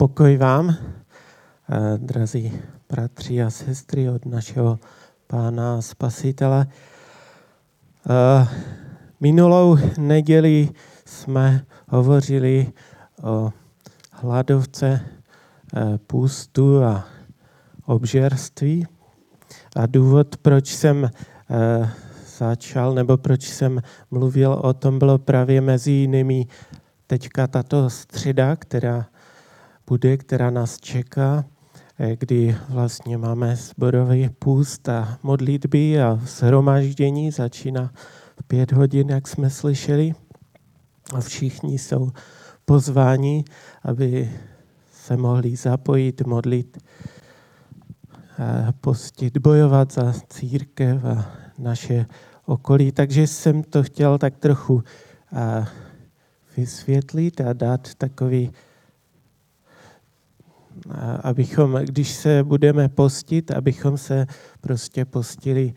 Pokoj vám, eh, drazí bratři a sestry od našeho Pána Spasitele. Eh, minulou neděli jsme hovořili o hladovce, eh, půstu a obžerství. A důvod, proč jsem začal, nebo proč jsem mluvil o tom, bylo právě mezi jinými teďka tato středa, která bude, která nás čeká, eh, kdy vlastně máme zborový půst a modlitby a shromaždění začíná v pět hodin, jak jsme slyšeli. A všichni jsou pozváni, aby se mohli zapojit, modlit, postit, bojovat za církev a naše okolí. Takže jsem to chtěl tak trochu vysvětlit a dát takový abychom, když se budeme postit, abychom se prostě postili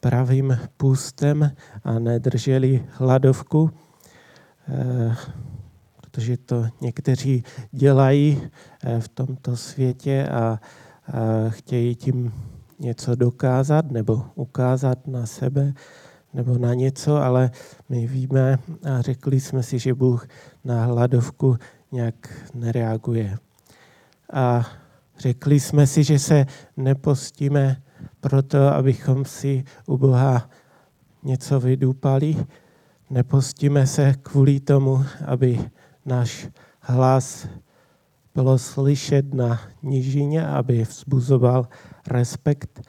pravým půstem a nedrželi hladovku, eh, protože to někteří dělají eh, v tomto světě a chtějí tím něco dokázat nebo ukázat na sebe nebo na něco, ale my víme a řekli jsme si, že Bůh na hladovku nějak nereaguje. A řekli jsme si, že se nepostíme proto, abychom si u Boha něco vydupali. Nepostíme se kvůli tomu, aby náš hlas bylo slyšet na nížině, aby vzbuzoval respekt,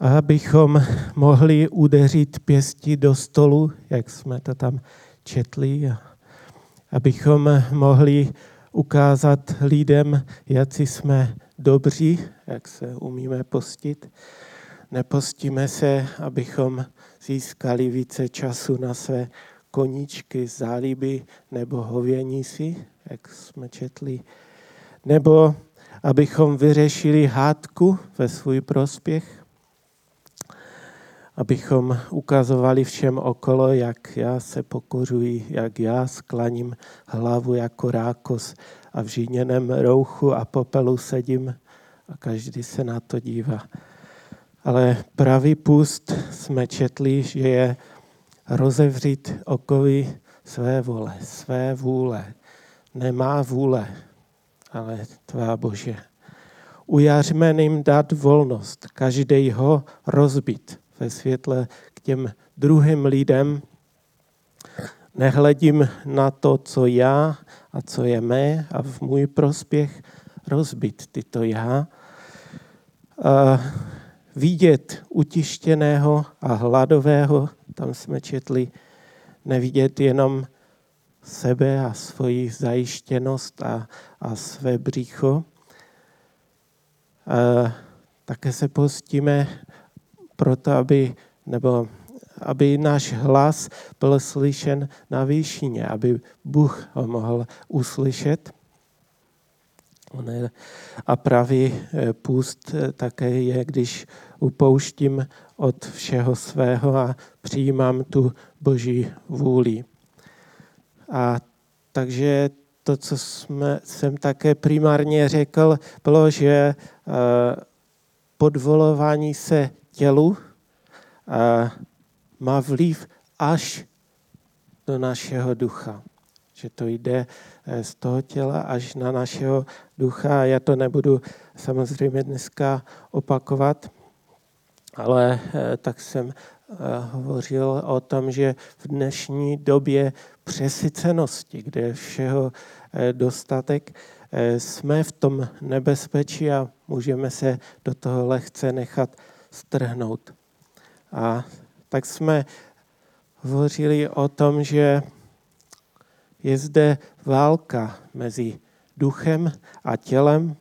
a abychom mohli udeřit pěsti do stolu, jak jsme to tam četli, abychom mohli ukázat lidem, jak jsme dobří, jak se umíme postit. Nepostíme se, abychom získali více času na své koníčky, záliby nebo hovění si, jak jsme četli. Nebo abychom vyřešili hádku ve svůj prospěch, abychom ukazovali všem okolo, jak já se pokořuji, jak já sklaním hlavu jako rákos a v žíněném rouchu a popelu sedím a každý se na to dívá. Ale pravý půst jsme četli, že je rozevřít okovy své vole, své vůle. Nemá vůle, ale tvá Bože. Ujařmeným dát volnost, každý ho rozbit ve světle k těm druhým lidem. Nehledím na to, co já a co je mé a v můj prospěch rozbit tyto já. A vidět utištěného a hladového, tam jsme četli, nevidět jenom sebe a svoji zajištěnost a, a své břícho. A také se postíme proto, aby, nebo aby náš hlas byl slyšen na výšině, aby Bůh ho mohl uslyšet. A pravý eh, půst eh, také je, když upouštím od všeho svého a přijímám tu boží vůli. A takže to, co jsme, jsem také primárně řekl, bylo, že eh, podvolování se tělu má vliv až do našeho ducha. Že to jde eh, z toho těla až na našeho ducha. Já to nebudu samozřejmě dneska opakovat, ale eh, tak jsem eh, hovořil o tom, že v dnešní době přesycenosti, kde je všeho dostatek, jsme v tom nebezpečí a můžeme se do toho lehce nechat strhnout. A tak jsme hovořili o tom, že je zde válka mezi duchem a tělem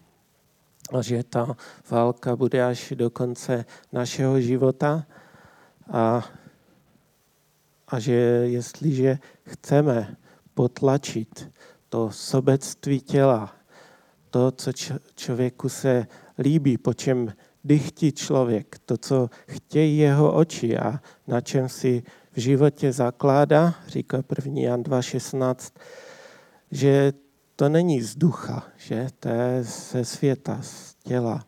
a že ta válka bude až do konce našeho života a, a že jestliže chceme potlačit to sobectví těla, to, co člověku se líbí, po čem dychtí člověk, to, co chtějí jeho oči a na čem si v životě zakládá, říká 1. Jan 2.16, že to není z ducha, že? To je ze světa, z těla.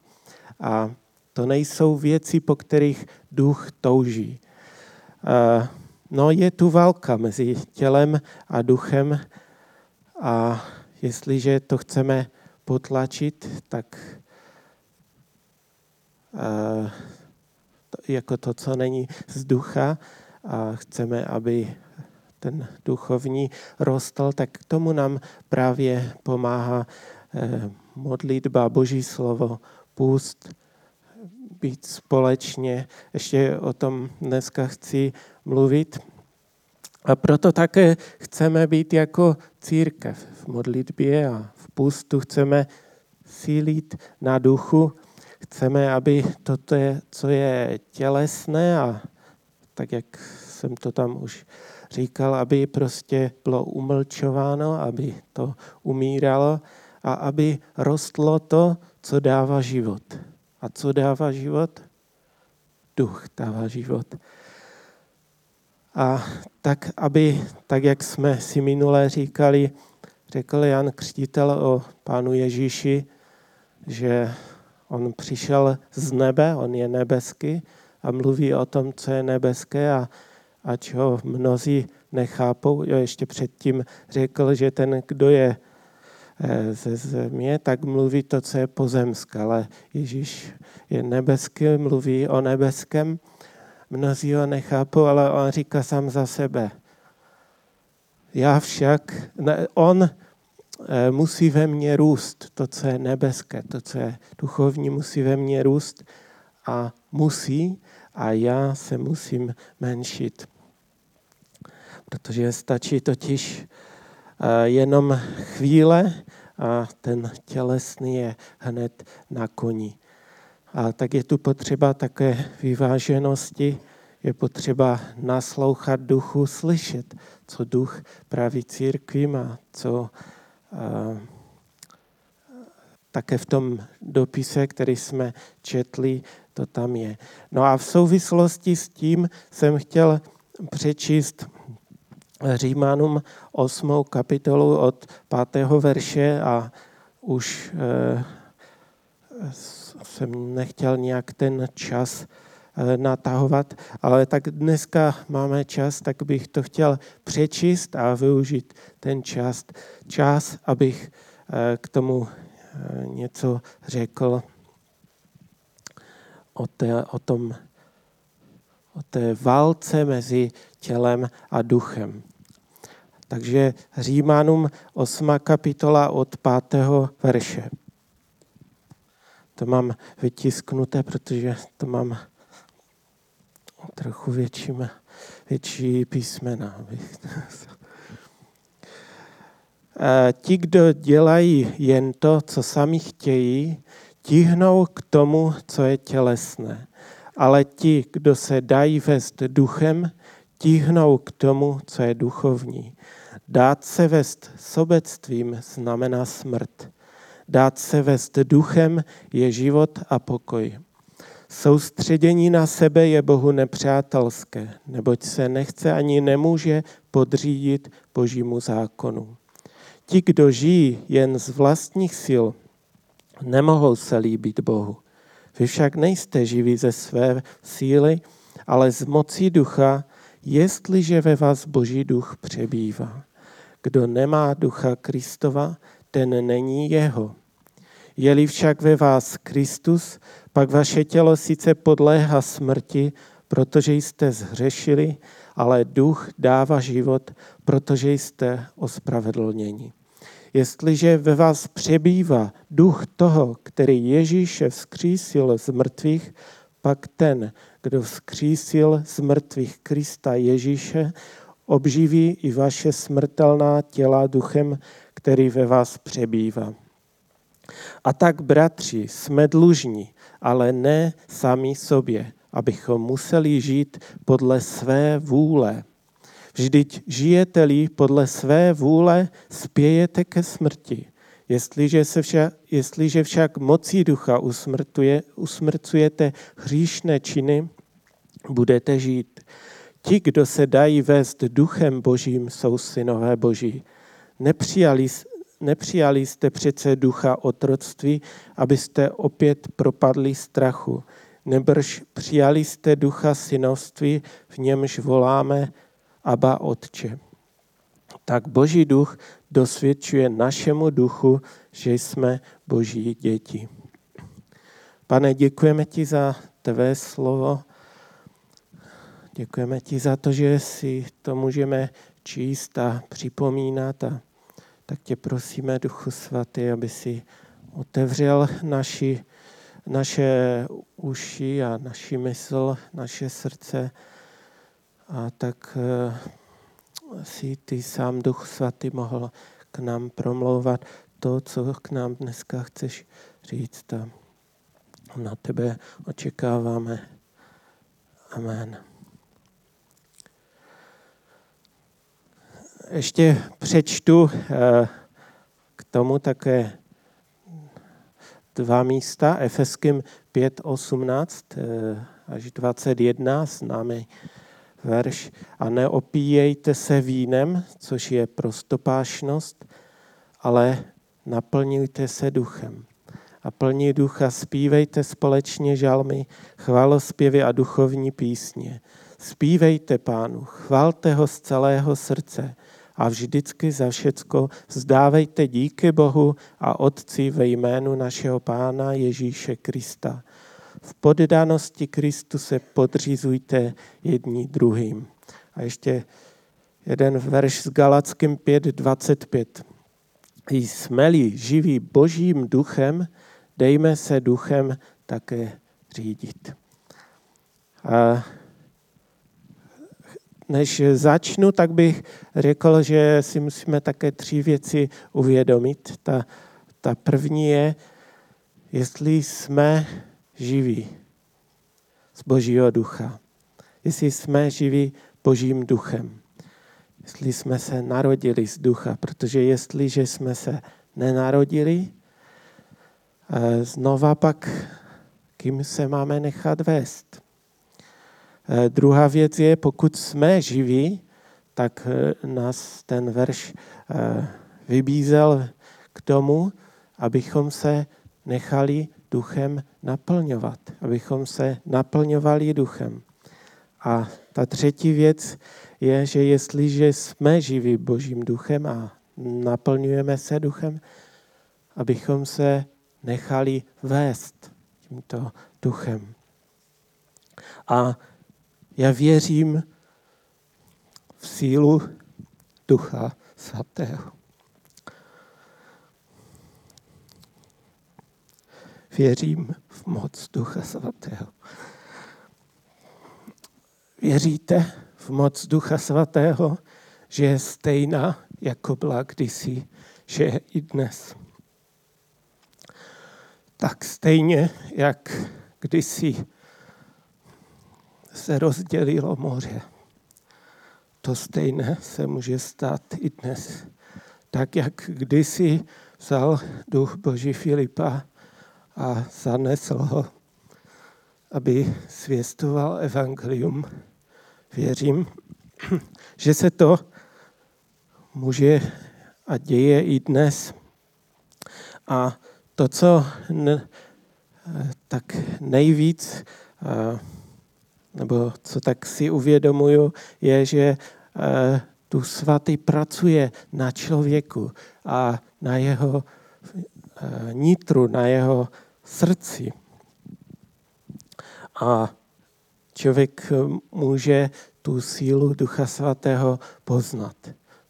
A to nejsou věci, po kterých duch touží. No je tu válka mezi tělem a duchem a jestliže to chceme potlačit, tak jako to, co není z ducha a chceme, aby ten duchovní rostl, tak k tomu nám právě pomáhá eh, modlitba, boží slovo, půst, být společně. Ještě o tom dneska chci mluvit. A proto také chceme být jako církev v modlitbě a v půstu. Chceme sílit na duchu. Chceme, aby to, co je tělesné a tak, jak jsem to tam už říkal, aby prostě bylo umlčováno, aby to umíralo a aby rostlo to, co dává život. A co dává život? Duch dává život. A tak, aby, tak jak jsme si minule říkali, řekl Jan Křtitel o pánu Ježíši, že on přišel z nebe, on je nebeský a mluví o tom, co je nebeské a ať ho mnozí nechápou. Jo, ještě předtím řekl, že ten, kdo je eh, ze země, tak mluví to, co je pozemské, ale Ježíš je nebeský, mluví o nebeském. Mnozí ho nechápou, ale on říká sám za sebe. Já však, ne, on musí ve mně růst, to, co je nebeské, to, co je duchovní, musí ve mně růst a musí a já se musím menšit protože stačí totiž eh, jenom chvíle a ten tělesný je hned na koni. A tak je tu potřeba také vyváženosti, je potřeba naslouchat duchu, slyšet, co duch praví církvím a co eh, také v tom dopise, který jsme četli, to tam je. No a v souvislosti s tím jsem chtěl přečíst Římanům 8. kapitolu od 5. verše a už eh, jsem nechtěl nějak ten čas eh, natahovat, ale tak dneska máme čas, tak bych to chtěl přečíst a využít ten čas, čas abych eh, k tomu něco řekl o, té, o tom o té válce mezi tělem a duchem. Takže Římanům 8. kapitola od 5. verše. To mám vytisknuté, protože to mám trochu větší, větší písmena. Ti, kdo dělají jen to, co sami chtějí, tíhnou k tomu, co je tělesné ale ti, kdo se dají vést duchem, tíhnou k tomu, co je duchovní. Dát se vést sobectvím znamená smrt. Dát se vést duchem je život a pokoj. Soustředění na sebe je Bohu nepřátelské, neboť se nechce ani nemůže podřídit Božímu zákonu. Ti, kdo žijí jen z vlastních sil, nemohou se líbit Bohu. Vy však nejste živí ze své síly, ale z mocí ducha, jestliže ve vás Boží duch přebývá. Kdo nemá ducha Kristova, ten není jeho. Je-li však ve vás Kristus, pak vaše tělo sice podléhá smrti, protože jste zhřešili, ale duch dává život, protože jste ospravedlněni. Jestliže ve vás přebývá duch toho, který Ježíše vzkřísil z mrtvých, pak ten, kdo vzkřísil z mrtvých Krista Ježíše, obživí i vaše smrtelná těla duchem, který ve vás přebývá. A tak, bratři, jsme dlužní, ale ne sami sobě, abychom museli žít podle své vůle. Vždyť žijete-li podle své vůle, spějete ke smrti. Jestliže, se však, jestliže však mocí ducha usmrtuje, usmrcujete hříšné činy, budete žít. Ti, kdo se dají vést duchem božím, jsou synové boží. Nepřijali, nepřijali jste přece ducha otroctví, abyste opět propadli strachu. Nebrž přijali jste ducha synovství, v němž voláme Aba Otče. Tak Boží duch dosvědčuje našemu duchu, že jsme Boží děti. Pane, děkujeme ti za tvé slovo. Děkujeme ti za to, že si to můžeme číst a připomínat. A tak tě prosíme, Duchu Svatý, aby si otevřel naši, naše uši a naši mysl, naše srdce. A tak eh, si ty sám, Duch Svatý, mohl k nám promlouvat to, co k nám dneska chceš říct. A na tebe očekáváme. Amen. Ještě přečtu eh, k tomu také dva místa, Efeským 5, 18 eh, až 21, známý verš. A neopíjejte se vínem, což je prostopášnost, ale naplňujte se duchem. A plní ducha zpívejte společně žalmy, chválospěvy a duchovní písně. Spívejte pánu, chvalte ho z celého srdce a vždycky za všecko vzdávejte díky Bohu a Otci ve jménu našeho Pána Ježíše Krista. V poddanosti Kristu se podřízujte jední druhým. A ještě jeden verš s Galackým 5.25. Jsme-li živí božím duchem, dejme se duchem také řídit. A než začnu, tak bych řekl, že si musíme také tři věci uvědomit. Ta, ta první je, jestli jsme živí z Božího ducha. Jestli jsme živí Božím duchem. Jestli jsme se narodili z ducha, protože jestliže jsme se nenarodili, znova pak kým se máme nechat vést. Eh, druhá věc je, pokud jsme živí, tak eh, nás ten verš eh, vybízel k tomu, abychom se nechali duchem naplňovat, abychom se naplňovali duchem. A ta třetí věc je, že jestliže jsme živí Božím duchem a naplňujeme se duchem, abychom se nechali vést tímto duchem. A já věřím v sílu Ducha Svatého. Věřím v moc Ducha Svatého. Věříte v moc Ducha Svatého, že je stejná, jako byla kdysi, že je i dnes. Tak stejně, jak kdysi se rozdělilo moře. To stejné se může stát i dnes. Tak jak kdysi vzal duch Boží Filipa a zanesl ho, aby svěstoval evangelium. Věřím, že se to může a děje i dnes. A to, co ne, tak nejvíc nebo co tak si uvědomuju, je, že eh, tu svatý pracuje na člověku a na jeho eh, nitru, na jeho srdci. A člověk může tu sílu Ducha Svatého poznat,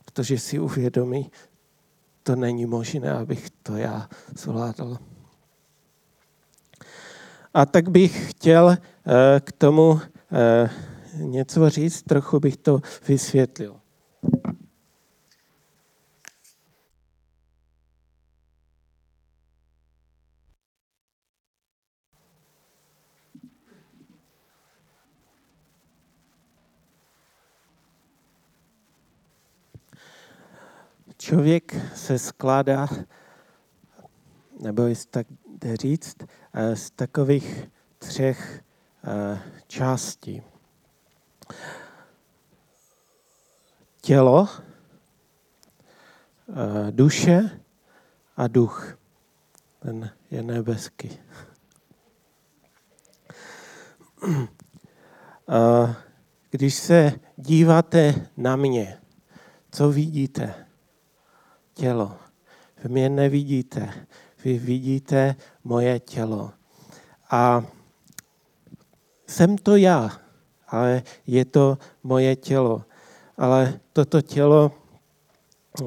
protože si uvědomí, to není možné, abych to já zvládl. A tak bych chtěl eh, k tomu něco říct, trochu bych to vysvětlil. Člověk se skládá, nebo jestli tak jde říct, eh, z takových třech Eh, části. Tělo, eh, duše a duch. Ten je nebeský. Když se díváte na mě, co vidíte? Tělo. Vy mě nevidíte. Vy vidíte moje tělo. A jsem to já, ale je to moje tělo. Ale toto tělo eh,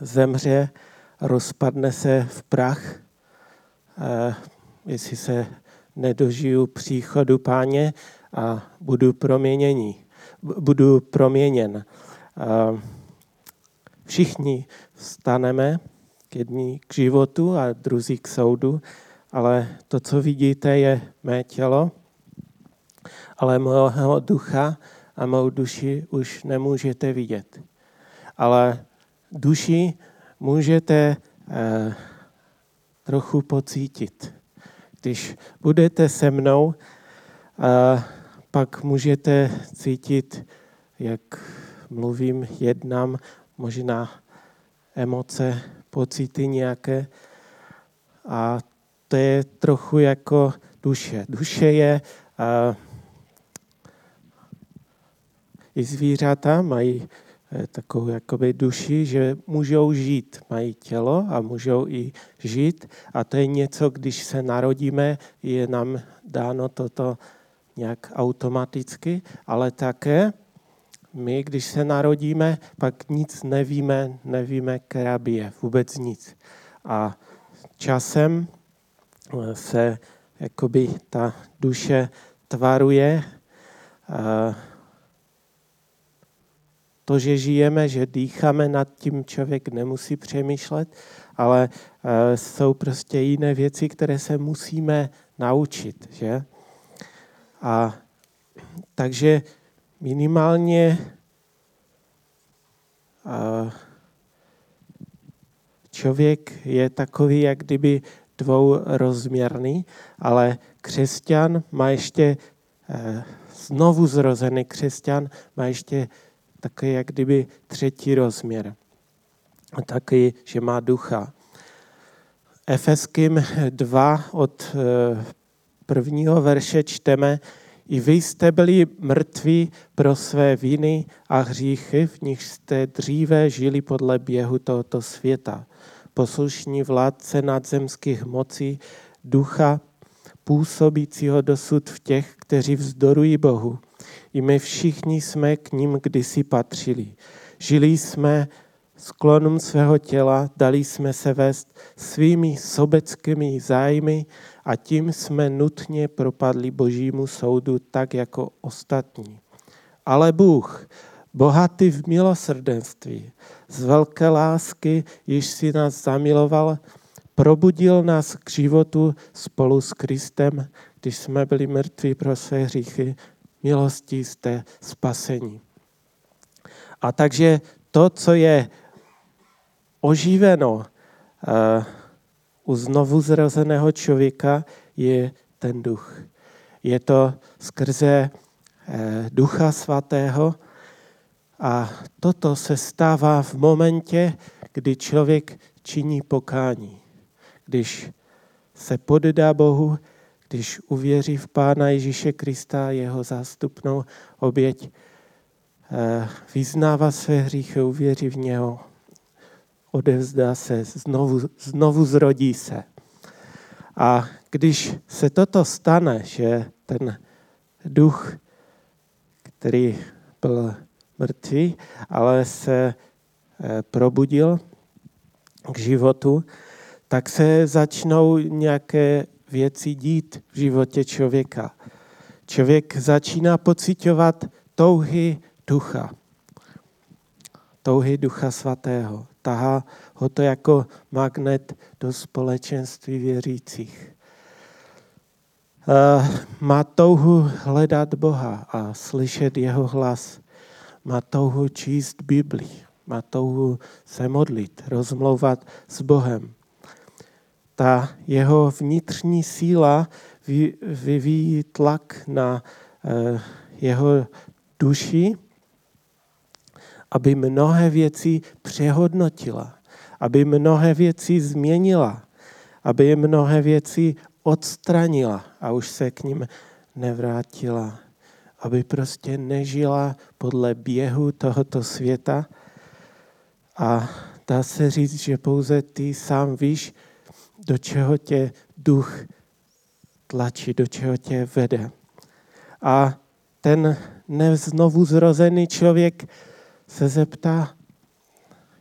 zemře, rozpadne se v prach, eh, jestli se nedožiju příchodu páně a budu proměněný. Budu proměněn. Všichni staneme k jední k životu a druzí k soudu, ale to, co vidíte, je mé tělo, ale mého ducha a mou duši už nemůžete vidět. Ale duši můžete eh, trochu pocítit. Když budete se mnou, eh, pak můžete cítit, jak mluvím, jednám, možná emoce, pocity nějaké. A to je trochu jako duše. Duše je, uh, i zvířata mají eh, takovou jakoby duši, že můžou žít, mají tělo a můžou i žít. A to je něco, když se narodíme, je nám dáno toto nějak automaticky, ale také my, když se narodíme, pak nic nevíme, nevíme krabie, vůbec nic. A časem eh, se jakoby ta duše tvaruje. To, že žijeme, že dýcháme, nad tím člověk nemusí přemýšlet, ale eh, jsou prostě jiné věci, které se musíme naučit. Že? A takže minimálně člověk je takový, jak kdyby dvourozměrný, ale křesťan má ještě, eh, znovu zrozený křesťan má ještě takový, jak kdyby třetí rozměr. Taky, že má ducha. Efeským 2 od eh, prvního verše čteme, i vy jste byli mrtví pro své viny a hříchy, v nich jste dříve žili podle běhu tohoto světa. Poslušní vládce nadzemských mocí, ducha působícího dosud v těch, kteří vzdorují Bohu. I my všichni jsme k ním kdysi patřili. Žili jsme sklonům svého těla, dali jsme se vést svými sobeckými zájmy a tím jsme nutně propadli božímu soudu tak jako ostatní. Ale Bůh, bohatý v milosrdenství, z velké lásky, již si nás zamiloval, probudil nás k životu spolu s Kristem, když jsme byli mrtví pro své hříchy, milostí jste spasení. A takže to, co je oživeno uh, u znovu zrozeného člověka, je ten duch. Je to skrze uh, ducha svatého a toto se stává v momentě, kdy člověk činí pokání. Když se poddá Bohu, když uvěří v Pána Ježíše Krista, jeho zástupnou oběť, eh, vyznává své hříchy, uvěří v něho, odevzdá se, znovu, znovu zrodí se. A když se toto stane, že ten duch, který byl mrtvý, ale se eh, probudil k životu, tak se začnou nějaké věci dít v životě člověka. Člověk začíná pocitovat touhy ducha. Touhy ducha svatého. Tahá ho to jako magnet do společenství věřících. Eh, má touhu hledat Boha a slyšet jeho hlas. Má touhu číst Bibli. Má touhu se modlit, rozmlouvat s Bohem ta jeho vnitřní síla vyvíjí tlak na eh, jeho duši, aby mnohé věci přehodnotila, aby mnohé věci změnila, aby mnohé věci odstranila a už se k ním nevrátila. Aby prostě nežila podle běhu tohoto světa. A dá se říct, že pouze ty sám víš, do čeho tě duch tlačí, do čeho tě vede. A ten neznovu zrozený člověk se zeptá,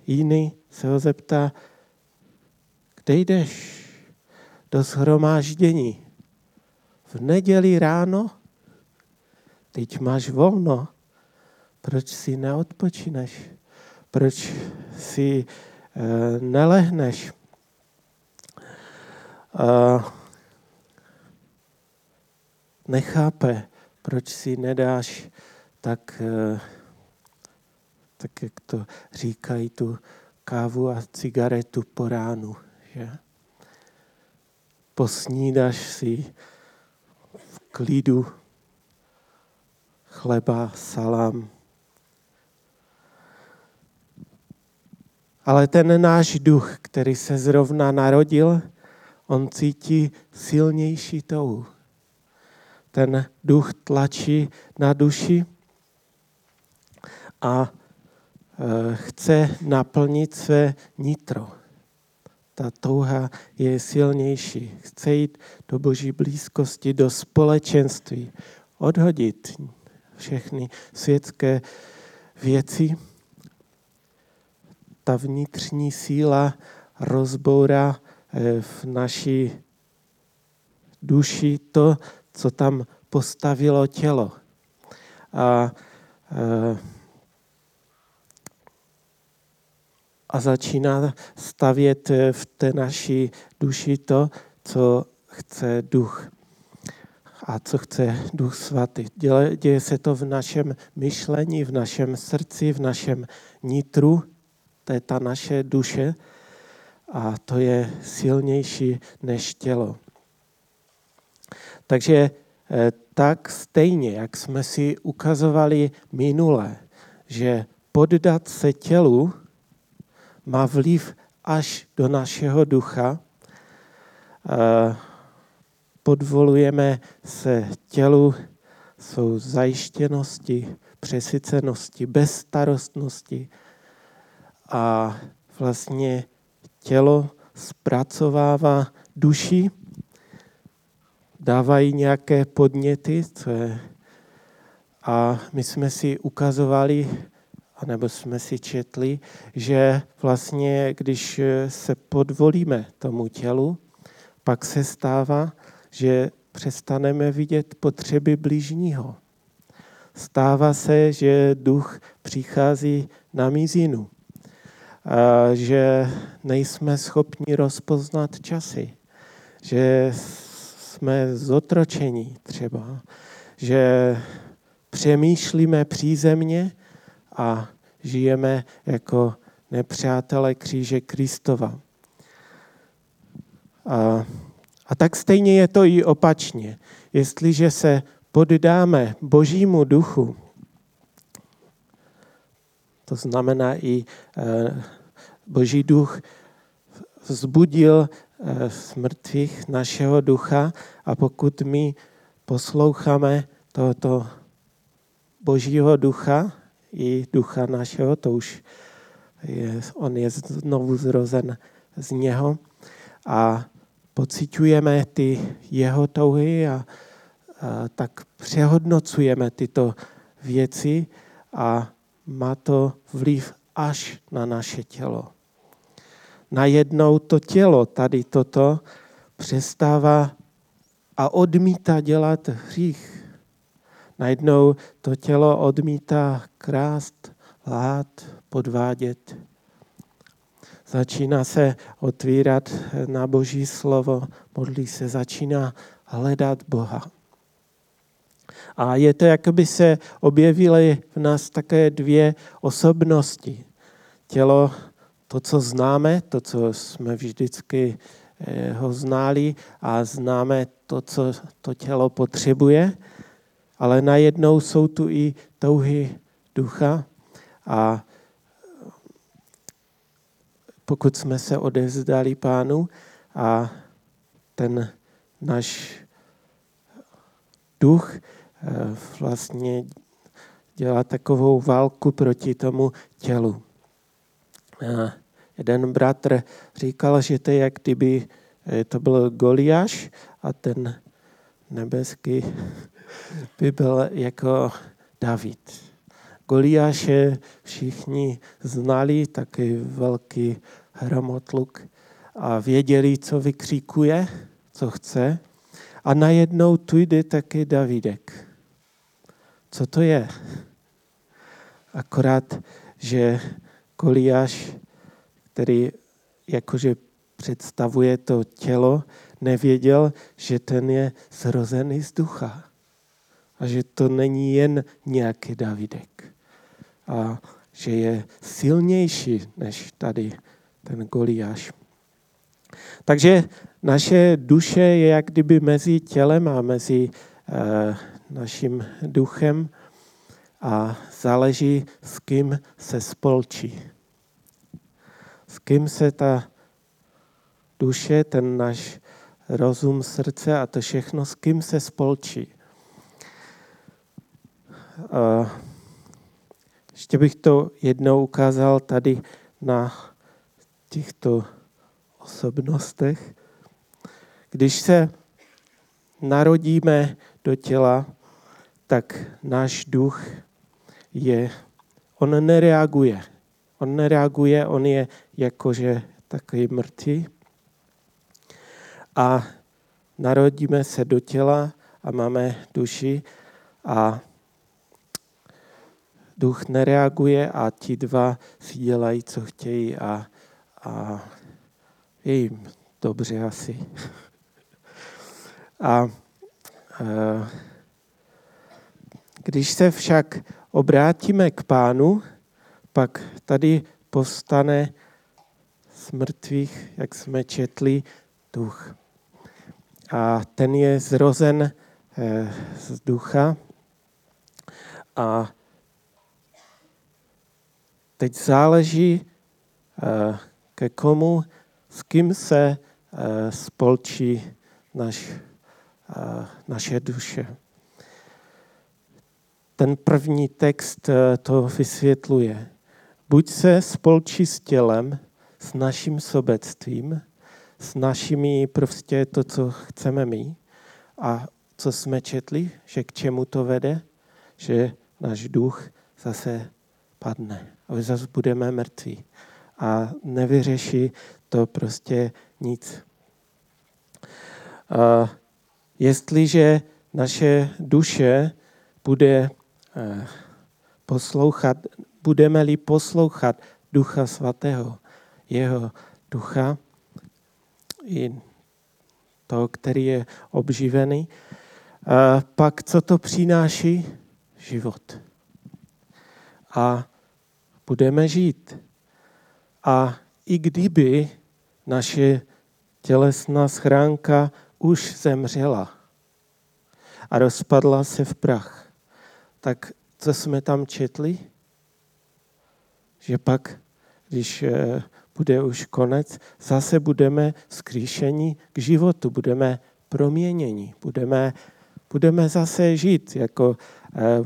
jiný se ho zeptá, kde jdeš? Do shromáždění. V neděli ráno? Teď máš volno. Proč si neodpočineš? Proč si uh, nelehneš? Nechápe, proč si nedáš tak, uh, tak jak to říkají, tu kávu a cigaretu po ránu. Že? Posnídáš si v klidu chleba, salám. Ale ten náš duch, který se zrovna narodil, on cítí silnější touhu. Ten duch tlačí na duši a Eh, chce naplnit své nitro. Ta touha je silnější. Chce jít do boží blízkosti, do společenství, odhodit všechny světské věci. Ta vnitřní síla rozbourá v naší duši to, co tam postavilo tělo. A, eh, a začíná stavět eh, v té naší duši to, co chce duch a co chce duch svatý. Děje, děje se to v našem myšlení, v našem srdci, v našem nitru, to je ta naše duše a to je silnější než tělo. Takže eh, tak stejně, jak jsme si ukazovali minule, že poddat se tělu má vliv až do našeho ducha. Podvolujeme se tělu svou zajištěnosti, přesycenosti, bezstarostnosti a vlastně tělo zpracovává duši, dávají nějaké podněty, co je, a my jsme si ukazovali anebo jsme si četli, že vlastně, když se podvolíme tomu tělu, pak se stává, že přestaneme vidět potřeby blížního. Stává se, že duch přichází na mizinu, že nejsme schopni rozpoznat časy, že jsme zotročení třeba, že přemýšlíme přízemně a žijeme jako nepřátelé kříže Kristova. A, a tak stejně je to i opačně. Jestliže se poddáme Božímu duchu, to znamená i e, Boží duch vzbudil e, z mrtvých našeho ducha a pokud my posloucháme tohoto Božího ducha, i ducha našeho, to už je, on je znovu zrozen z něho a pocitujeme ty jeho touhy a, a tak přehodnocujeme tyto věci a má to vliv až na naše tělo. Najednou to tělo, tady toto, přestává a odmítá dělat hřích. Najednou to tělo odmítá krást, lát, podvádět. Začíná se otvírat na Boží slovo, modlí se, začíná hledat Boha. A je to, jako by se objevily v nás také dvě osobnosti. Tělo, to, co známe, to, co jsme vždycky eh, ho znali a známe to, co to tělo potřebuje, ale najednou jsou tu i touhy ducha a pokud jsme se odevzdali pánu a ten náš duch eh, vlastně dělá takovou válku proti tomu tělu. Jeden bratr říkal, že to je jak kdyby eh, to byl Goliáš a ten nebeský by byl jako David. Goliáše všichni znali, taky velký hromotluk a věděli, co vykříkuje, co chce. A najednou tu jde taky Davidek. Co to je? Akorát, že Goliáš, který jakože představuje to tělo, nevěděl, že ten je zrozený z ducha. A že to není jen nějaký Davidek. A že je silnější než tady ten Goliáš. Takže naše duše je jak kdyby mezi tělem a mezi e, naším duchem a záleží, s kým se spolčí. S kým se ta duše, ten náš rozum, srdce a to všechno, s kým se spolčí. E, ještě bych to jednou ukázal tady na těchto osobnostech. Když se narodíme do těla, tak náš duch je, on nereaguje. On nereaguje, on je jakože takový mrtvý. A narodíme se do těla a máme duši a duch nereaguje a ti dva si dělají, co chtějí a, a je jim dobře asi. A, a když se však obrátíme k pánu, pak tady povstane z mrtvých, jak jsme četli, duch. A ten je zrozen eh, z ducha a Teď záleží, eh, ke komu, s kým se eh, spolčí naš, naše duše. Ten první text to vysvětluje. Buď se spolčí s tělem, s naším sobectvím, s našimi prostě to, co chceme my a co jsme četli, že k čemu to vede, že náš duch zase padne a zase budeme mrtví. A nevyřeší to prostě nic. A jestliže naše duše bude eh, poslouchat, budeme-li poslouchat Ducha Svatého, jeho ducha, i toho, který je obživený, a pak co to přináší? Život. A budeme žít. A i kdyby naše tělesná schránka už zemřela a rozpadla se v prach, tak co jsme tam četli? Že pak, když eh, bude už konec, zase budeme skříšeni k životu, budeme proměněni, budeme, budeme zase žít jako eh,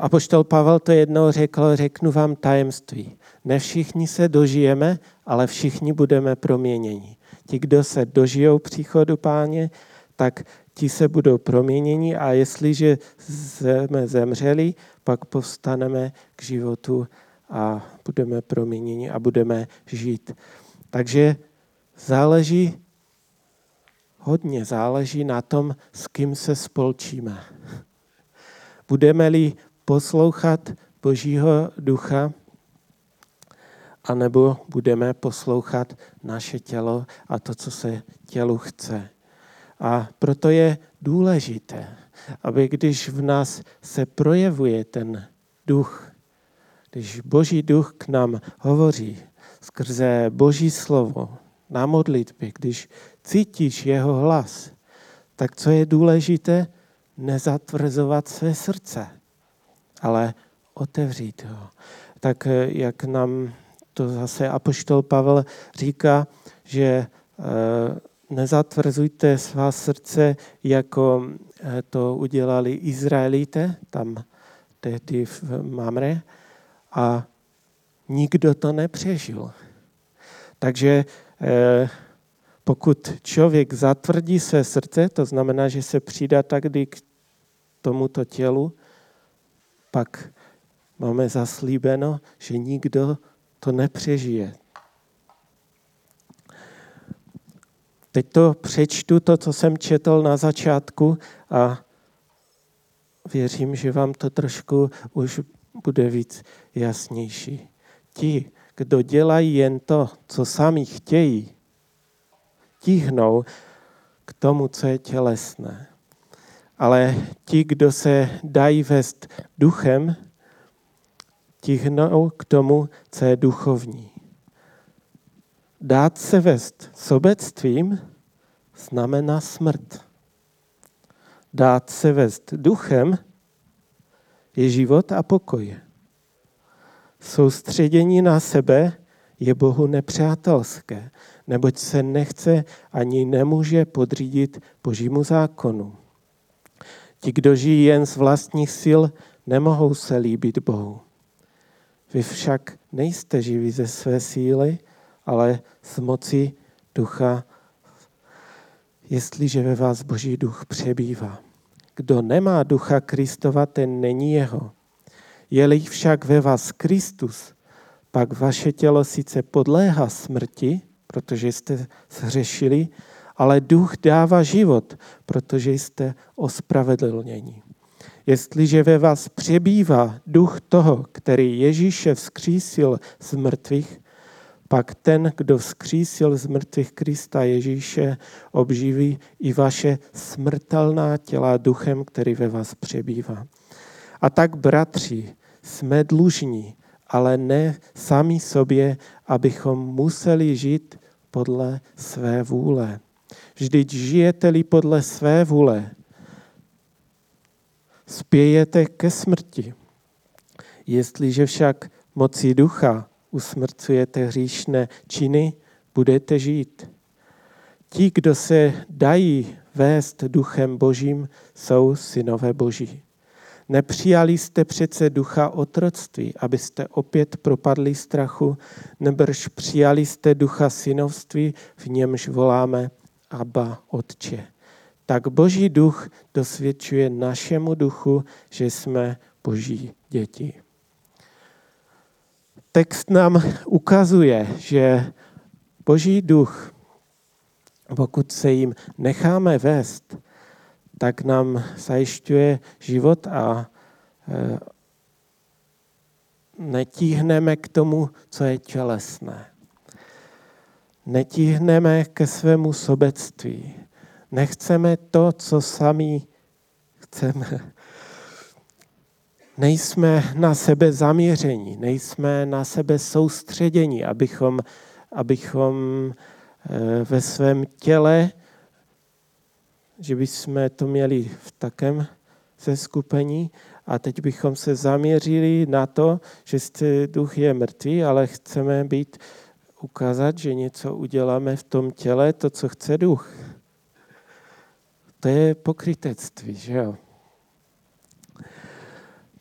a poštol Pavel to jednou řekl, řeknu vám tajemství. Ne všichni se dožijeme, ale všichni budeme proměněni. Ti, kdo se dožijou příchodu páně, tak ti se budou proměněni a jestliže jsme zemřeli, pak povstaneme k životu a budeme proměněni a budeme žít. Takže záleží, hodně záleží na tom, s kým se spolčíme. Budeme-li poslouchat Božího ducha, anebo budeme poslouchat naše tělo a to, co se tělu chce. A proto je důležité, aby když v nás se projevuje ten duch, když Boží duch k nám hovoří skrze Boží slovo na modlitbě, když cítíš jeho hlas, tak co je důležité? nezatvrzovat své srdce, ale otevřít ho. Tak jak nám to zase apoštol Pavel říká, že eh, nezatvrzujte svá srdce, jako eh, to udělali Izraelité, tam tehdy v Mamre, a nikdo to nepřežil. Takže eh, pokud člověk zatvrdí své srdce, to znamená, že se přidá takdy k tomuto tělu, pak máme zaslíbeno, že nikdo to nepřežije. Teď to přečtu, to, co jsem četl na začátku a věřím, že vám to trošku už bude víc jasnější. Ti, kdo dělají jen to, co sami chtějí, tíhnou k tomu, co je tělesné. Ale ti, kdo se dají vést duchem, tíhnou k tomu, co je duchovní. Dát se vést sobectvím znamená smrt. Dát se vést duchem je život a pokoj. Soustředění na sebe je Bohu nepřátelské, neboť se nechce ani nemůže podřídit Božímu zákonu. Ti, kdo žijí jen z vlastních sil, nemohou se líbit Bohu. Vy však nejste živí ze své síly, ale z moci ducha, jestliže ve vás Boží duch přebývá. Kdo nemá ducha Kristova, ten není jeho. Je-li však ve vás Kristus, pak vaše tělo sice podléhá smrti, protože jste zřešili, ale duch dává život, protože jste ospravedlněni. Jestliže ve vás přebývá duch toho, který Ježíše vzkřísil z mrtvých, pak ten, kdo vzkřísil z mrtvých Krista Ježíše, obživí i vaše smrtelná těla duchem, který ve vás přebývá. A tak, bratři, jsme dlužní, ale ne sami sobě, abychom museli žít podle své vůle. Vždyť žijete-li podle své vůle, spějete ke smrti. Jestliže však mocí ducha usmrcujete hříšné činy, budete žít. Ti, kdo se dají vést duchem božím, jsou synové boží. Nepřijali jste přece ducha otroctví, abyste opět propadli strachu, nebrž přijali jste ducha synovství, v němž voláme Abba Otče. Tak Boží duch dosvědčuje našemu duchu, že jsme Boží děti. Text nám ukazuje, že Boží duch, pokud se jim necháme vést, tak nám zajišťuje život a e, netíhneme k tomu, co je tělesné. Netíhneme ke svému sobectví. Nechceme to, co sami chceme. Nejsme na sebe zaměření, nejsme na sebe soustředění, abychom, abychom e, ve svém těle že bychom to měli v takém seskupení a teď bychom se zaměřili na to, že duch je mrtvý, ale chceme být, ukázat, že něco uděláme v tom těle, to, co chce duch. To je pokrytectví, že jo?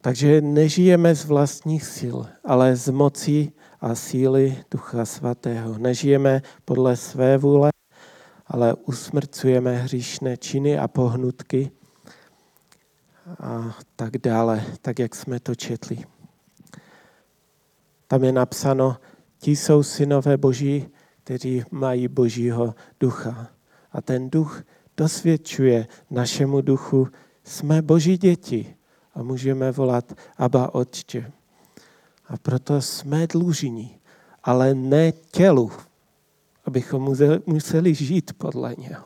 Takže nežijeme z vlastních sil, ale z moci a síly Ducha Svatého. Nežijeme podle své vůle, ale usmrcujeme hříšné činy a pohnutky a tak dále, tak jak jsme to četli. Tam je napsáno, ti jsou synové boží, kteří mají božího ducha. A ten duch dosvědčuje našemu duchu, jsme boží děti a můžeme volat Abba Otče. A proto jsme dlužní, ale ne tělu, abychom museli žít podle něho.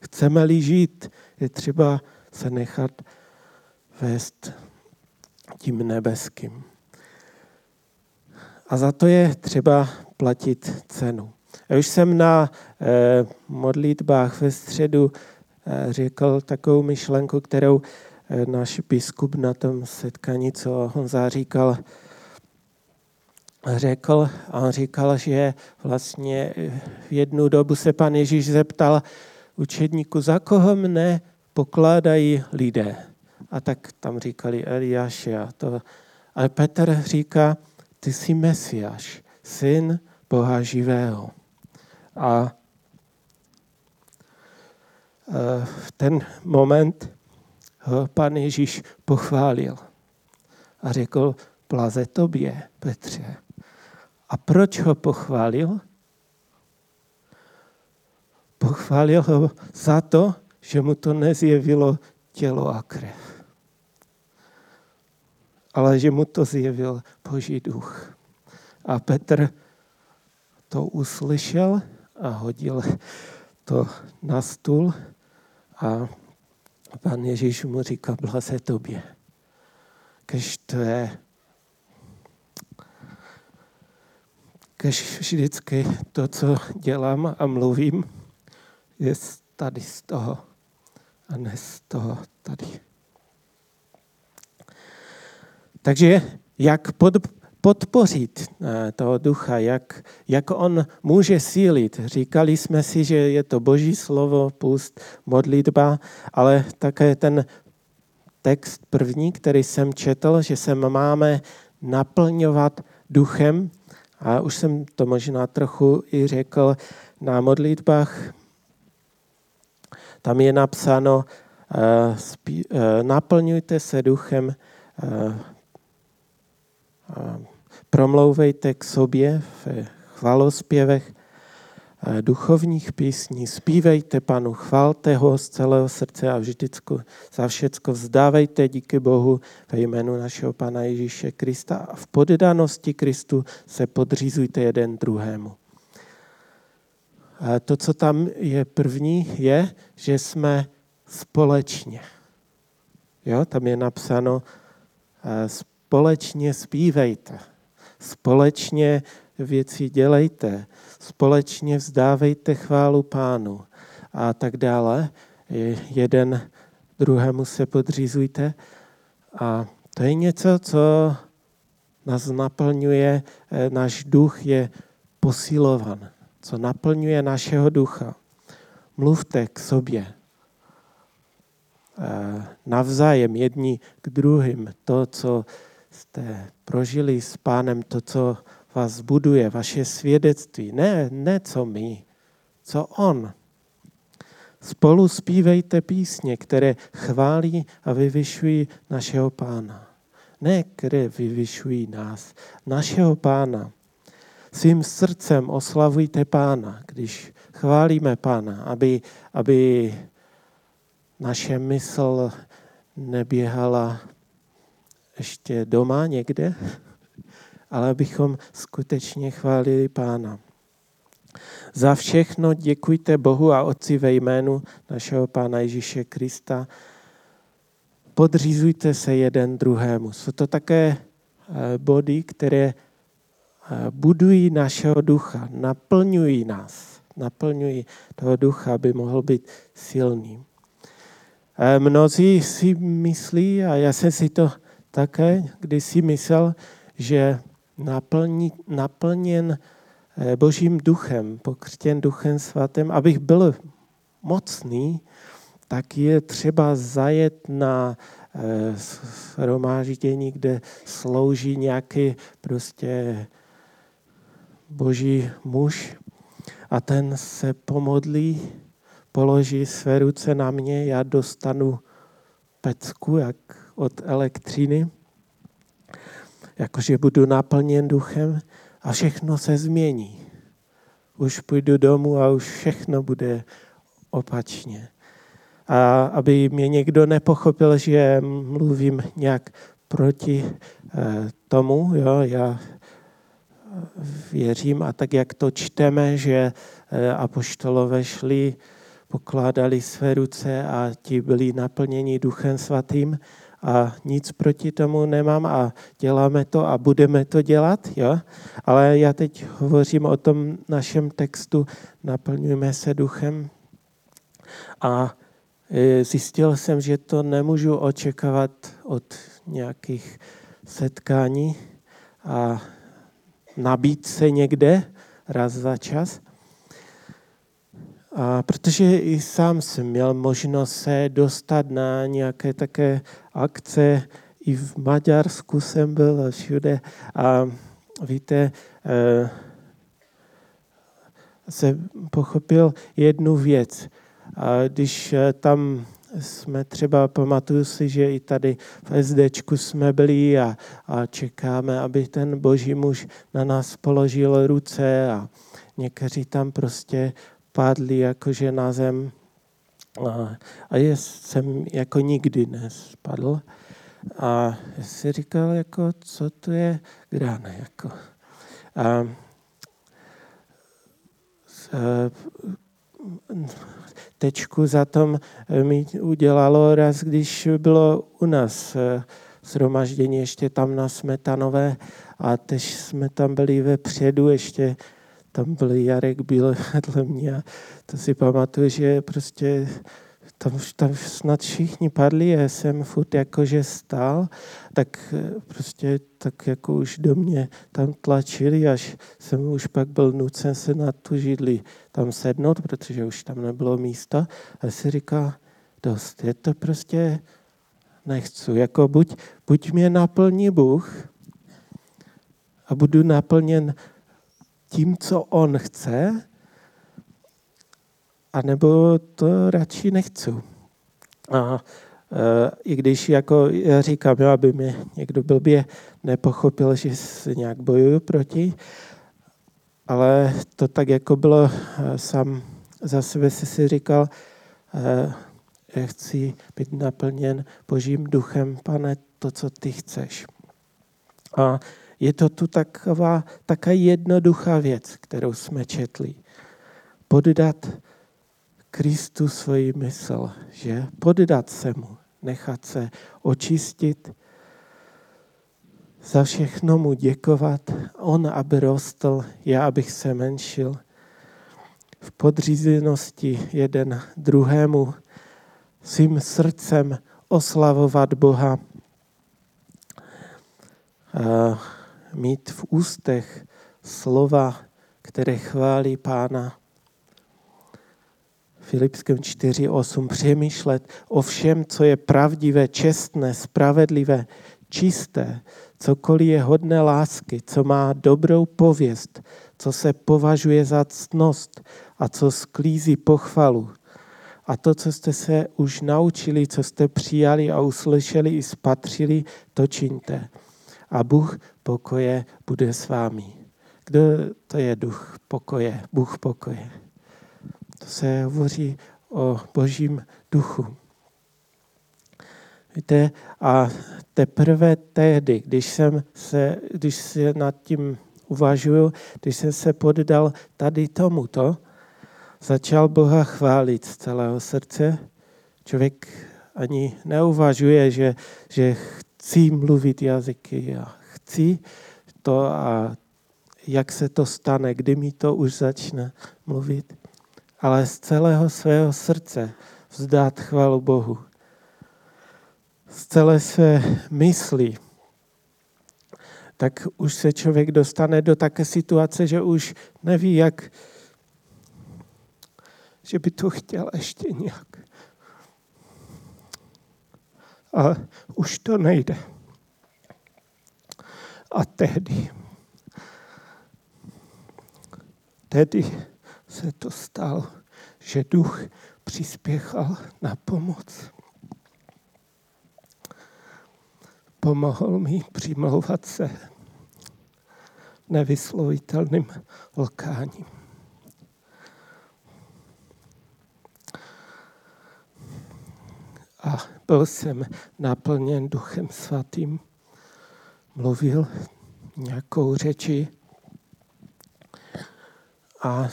Chceme-li žít, je třeba se nechat vést tím nebeským. A za to je třeba platit cenu. Já už jsem na eh, modlitbách ve středu eh, řekl takovou myšlenku, kterou eh, náš biskup na tom setkání, co on zaříkal, řekl, a on říkal, že vlastně v jednu dobu se pan Ježíš zeptal učedníku, za koho mne pokládají lidé. A tak tam říkali Eliáše a to. Ale Petr říká, ty jsi Mesiáš, syn Boha živého. A v ten moment ho pan Ježíš pochválil a řekl, blaze tobě, Petře. A proč ho pochválil? Pochválil ho za to, že mu to nezjevilo tělo a krev, ale že mu to zjevil Boží duch. A Petr to uslyšel a hodil to na stůl a pan Ježíš mu říká, blaze tobě. Kež to je kež vždycky to, co dělám a mluvím, je tady z toho a ne z toho tady. Takže jak pod, podpořit eh, toho ducha, jak, jak on může sílit. Říkali jsme si, že je to boží slovo, pust, modlitba, ale také ten text první, který jsem četl, že se máme naplňovat duchem. A už jsem to možná trochu i řekl na modlitbách. Tam je napsáno, uh, uh, naplňujte se duchem, promlouvejte k sobě v chvalospěvech, duchovních písní, zpívejte Panu, chvalte ho z celého srdce a vždycky za všecko vzdávejte díky Bohu ve jménu našeho Pana Ježíše Krista a v poddanosti Kristu se podřízujte jeden druhému. A to, co tam je první, je, že jsme společně. Jo, tam je napsáno, společně zpívejte, společně věci dělejte, společně vzdávejte chválu pánu a tak dále. Jeden druhému se podřízujte. A to je něco, co nás naplňuje, eh, náš duch je posilovan, co naplňuje našeho ducha. Mluvte k sobě. Eh, navzájem jedni k druhým. To, co jste prožili s pánem, to, co vás buduje, vaše svědectví. Ne, ne co my, co on. Spolu zpívejte písně, které chválí a vyvyšují našeho pána. Ne, které vyvyšují nás, našeho pána. Svým srdcem oslavujte pána, když chválíme pána, aby, aby naše mysl neběhala ještě doma někde, ale abychom skutečně chválili Pána. Za všechno děkujte Bohu a Otci ve jménu našeho Pána Ježíše Krista. Podřízujte se jeden druhému. Jsou to také eh, body, které eh, budují našeho ducha, naplňují nás, naplňují toho ducha, aby mohl být silný. Eh, mnozí si myslí, a já jsem si to také když si myslel, že naplní, naplněn eh, Božím duchem, pokřtěn duchem svatým, abych byl mocný, tak je třeba zajet na shromáždění, eh, kde slouží nějaký prostě boží muž. A ten se pomodlí, položí své ruce na mě, já dostanu pecku, jak od elektřiny jakože budu naplněn duchem a všechno se změní. Už půjdu domů a už všechno bude opačně. A aby mě někdo nepochopil, že mluvím nějak proti eh, tomu, jo, já věřím a tak, jak to čteme, že eh, apoštolové šli, pokládali své ruce a ti byli naplněni duchem svatým, a nic proti tomu nemám a děláme to a budeme to dělat, jo? ale já teď hovořím o tom našem textu, naplňujeme se duchem a e, zjistil jsem, že to nemůžu očekávat od nějakých setkání a nabít se někde raz za čas. A protože i sám jsem měl možnost se dostat na nějaké také akce, i v Maďarsku jsem byl a všude. A víte, eh, se pochopil jednu věc. A když eh, tam jsme třeba, pamatuju si, že i tady v SDčku jsme byli a, a čekáme, aby ten boží muž na nás položil ruce a někteří tam prostě padli jakože na zem. A, a je, jsem jako nikdy nespadl. A si říkal, jako, co to je gráne. Jako. A, tečku za tom mi udělalo raz, když bylo u nás zhromaždění ještě tam na Smetanové a teď jsme tam byli vepředu, ještě tam byl Jarek, byl vedle mě a to si pamatuju, že prostě tam, tam snad všichni padli a jsem furt jakože stál, tak eh, prostě tak jako už do mě tam tlačili, až jsem už pak byl nucen se na tu židli tam sednout, protože už tam nebylo místa. A si říká, dost, je to prostě, nechci, jako buď, buď mě naplní Bůh a budu naplněn tím, co On chce, anebo to radši nechci. A e, i když jako já říkám, jo, aby mě někdo blbě nepochopil, že se nějak bojuju proti, ale to tak jako bylo, e, sám za sebe si si říkal, e, já chci být naplněn Božím duchem, pane, to, co ty chceš. A je to tu taková, taká jednoduchá věc, kterou jsme četli. Poddat Kristu svoji mysl, že? Poddat se mu, nechat se očistit, za všechno mu děkovat, on, aby rostl, já, abych se menšil, v podřízenosti jeden druhému, svým srdcem oslavovat Boha, mít v ústech slova, které chválí Pána, Filipském 4.8 přemýšlet o všem, co je pravdivé, čestné, spravedlivé, čisté, cokoliv je hodné lásky, co má dobrou pověst, co se považuje za ctnost a co sklízí pochvalu. A to, co jste se už naučili, co jste přijali a uslyšeli i spatřili, to čiňte. A Bůh pokoje bude s vámi. Kdo to je duch pokoje, Bůh pokoje? To se hovoří o božím duchu. Víte, a teprve tehdy, když jsem se, když se nad tím uvažuju, když jsem se poddal tady tomuto, začal Boha chválit z celého srdce. Člověk ani neuvažuje, že, že chci mluvit jazyky a chci to a jak se to stane, kdy mi to už začne mluvit ale z celého svého srdce vzdát chvalu Bohu. Z celé své mysli, tak už se člověk dostane do také situace, že už neví, jak, že by to chtěl ještě nějak. A už to nejde. A tehdy, tehdy se to stalo, že duch přispěchal na pomoc. Pomohl mi přimlouvat se nevyslovitelným lkáním. A byl jsem naplněn duchem svatým. Mluvil nějakou řeči a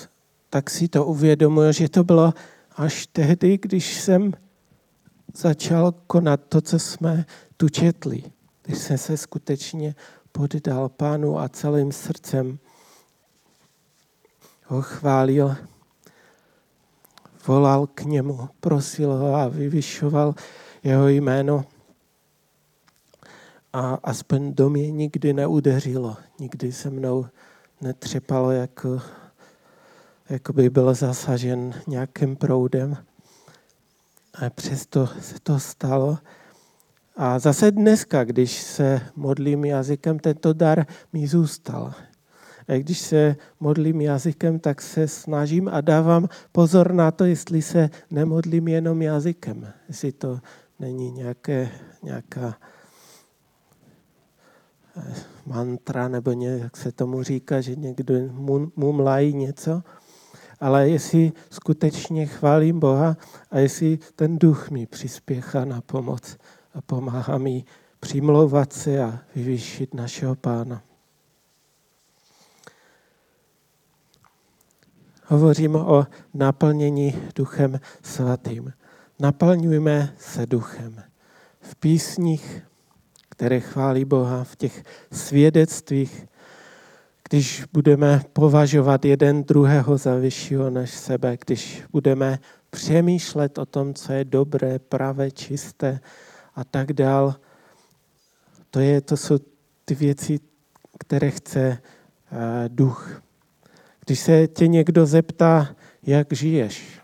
tak si to uvědomuji, že to bylo až tehdy, když jsem začal konat to, co jsme tu četli. Když jsem se skutečně poddal pánu a celým srdcem ho chválil, volal k němu, prosil ho a vyvyšoval jeho jméno. A aspoň do mě nikdy neudeřilo, nikdy se mnou netřepalo, jako, jako by byl zasažen nějakým proudem. A přesto se to stalo. A zase dneska, když se modlím jazykem, tento dar mi zůstal. A když se modlím jazykem, tak se snažím a dávám pozor na to, jestli se nemodlím jenom jazykem. Jestli to není nějaké, nějaká mantra nebo nějak jak se tomu říká, že někdo mumlají něco, ale jestli skutečně chválím Boha a jestli ten duch mi přispěchá na pomoc a pomáhá mi přimlouvat se a vyvýšit našeho pána. Hovoříme o naplnění duchem svatým. Naplňujeme se duchem. V písních, které chválí Boha, v těch svědectvích, když budeme považovat jeden druhého za vyššího než sebe, když budeme přemýšlet o tom, co je dobré, pravé, čisté a tak dál. To, je, to jsou ty věci, které chce uh, duch. Když se tě někdo zeptá, jak žiješ,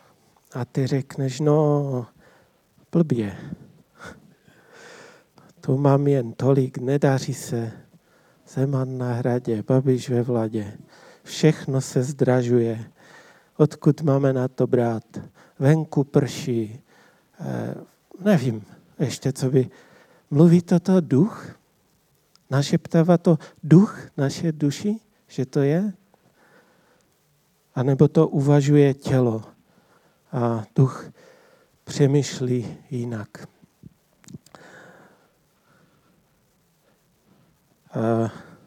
a ty řekneš, no, blbě. Tu mám jen tolik, nedaří se. Zeman na hradě, Babiš ve vladě. Všechno se zdražuje. Odkud máme na to brát? Venku prší. Eh, nevím ještě, co by... Mluví toto duch? Našeptává to duch naše duši, že to je? A nebo to uvažuje tělo a duch přemýšlí jinak.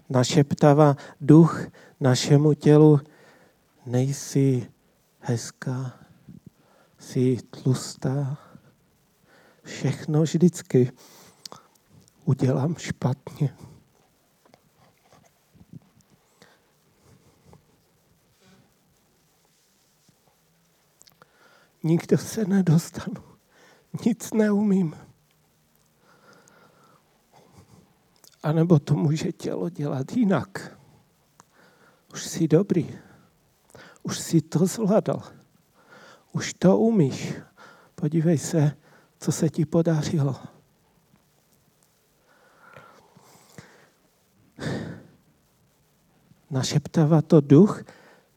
Našeptává duch našemu tělu, nejsi hezká, jsi tlustá, všechno vždycky udělám špatně. nikdo se nedostanu. Nic neumím. A nebo to může tělo dělat jinak. Už jsi dobrý. Už jsi to zvládal. Už to umíš. Podívej se, co se ti podařilo. Našeptává to duch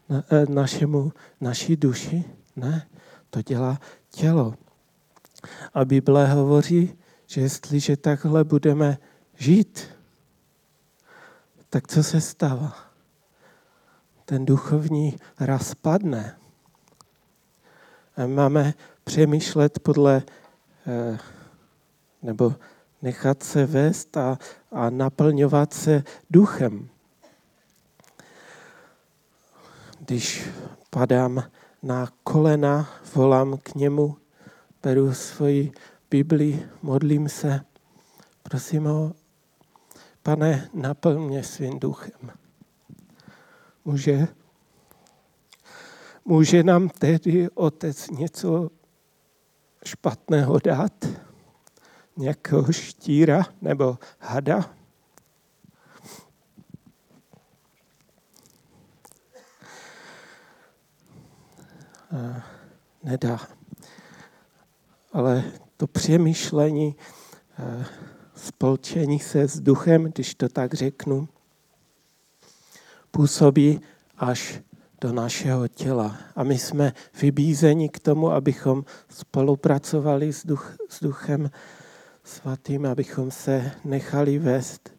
na, eh, našemu, naší duši? Ne to dělá tělo. A Bible hovoří, že jestliže takhle budeme žít, tak co se stává? Ten duchovní raz padne. A máme přemýšlet podle, eh, nebo nechat se vést a, a naplňovat se duchem. Když padám na kolena, volám k němu, beru svoji Bibli, modlím se, prosím ho, pane, naplň mě svým duchem. Může, může nám tedy otec něco špatného dát? Nějakého štíra nebo hada? nedá. Ale to přemýšlení, spolčení se s duchem, když to tak řeknu, působí až do našeho těla. A my jsme vybízeni k tomu, abychom spolupracovali s, duch, s duchem svatým, abychom se nechali vést,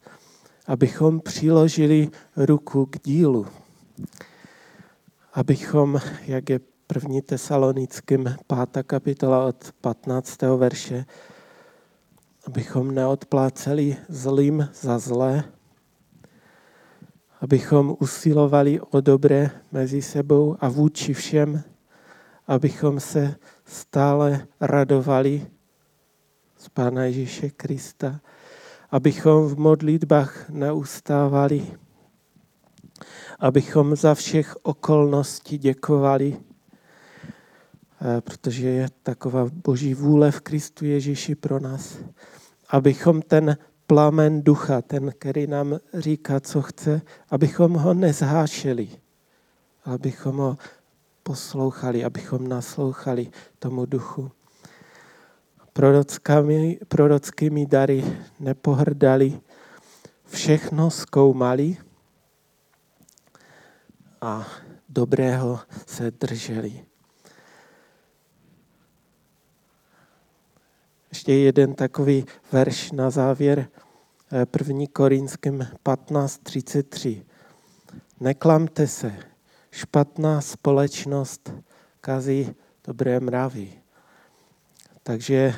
abychom přiložili ruku k dílu, abychom, jak je první tesalonickým, pátá kapitola od 15. verše, abychom neodpláceli zlým za zlé, abychom usilovali o dobré mezi sebou a vůči všem, abychom se stále radovali z Pána Ježíše Krista, abychom v modlitbách neustávali, abychom za všech okolností děkovali, Eh, protože je taková boží vůle v Kristu Ježíši pro nás, abychom ten plamen ducha, ten, který nám říká, co chce, abychom ho nezhášeli, abychom ho poslouchali, abychom naslouchali tomu duchu. Prorockými, prorockými dary nepohrdali, všechno zkoumali a dobrého se drželi. Ještě jeden takový verš na závěr, 1. Korinským 15.33. Neklamte se, špatná společnost kazí dobré mravy. Takže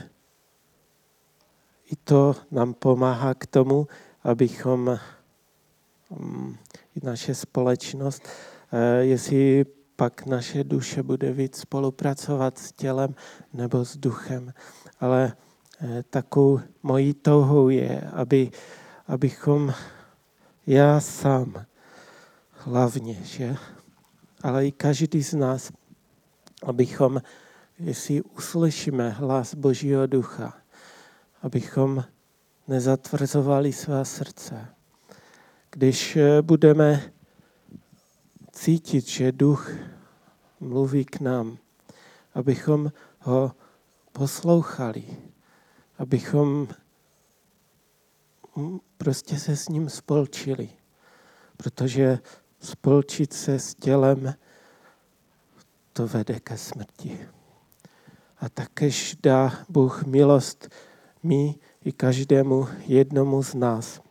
i to nám pomáhá k tomu, abychom mm, i naše společnost, eh, jestli pak naše duše bude víc spolupracovat s tělem nebo s duchem. Ale eh, takovou mojí touhou je, aby, abychom já sám hlavně, že? ale i každý z nás, abychom, jestli uslyšíme hlas Božího ducha, abychom nezatvrzovali svá srdce. Když eh, budeme cítit, že duch mluví k nám, abychom ho poslouchali, abychom prostě se s ním spolčili, protože spolčit se s tělem, to vede ke smrti. A takéž dá Bůh milost mi i každému jednomu z nás.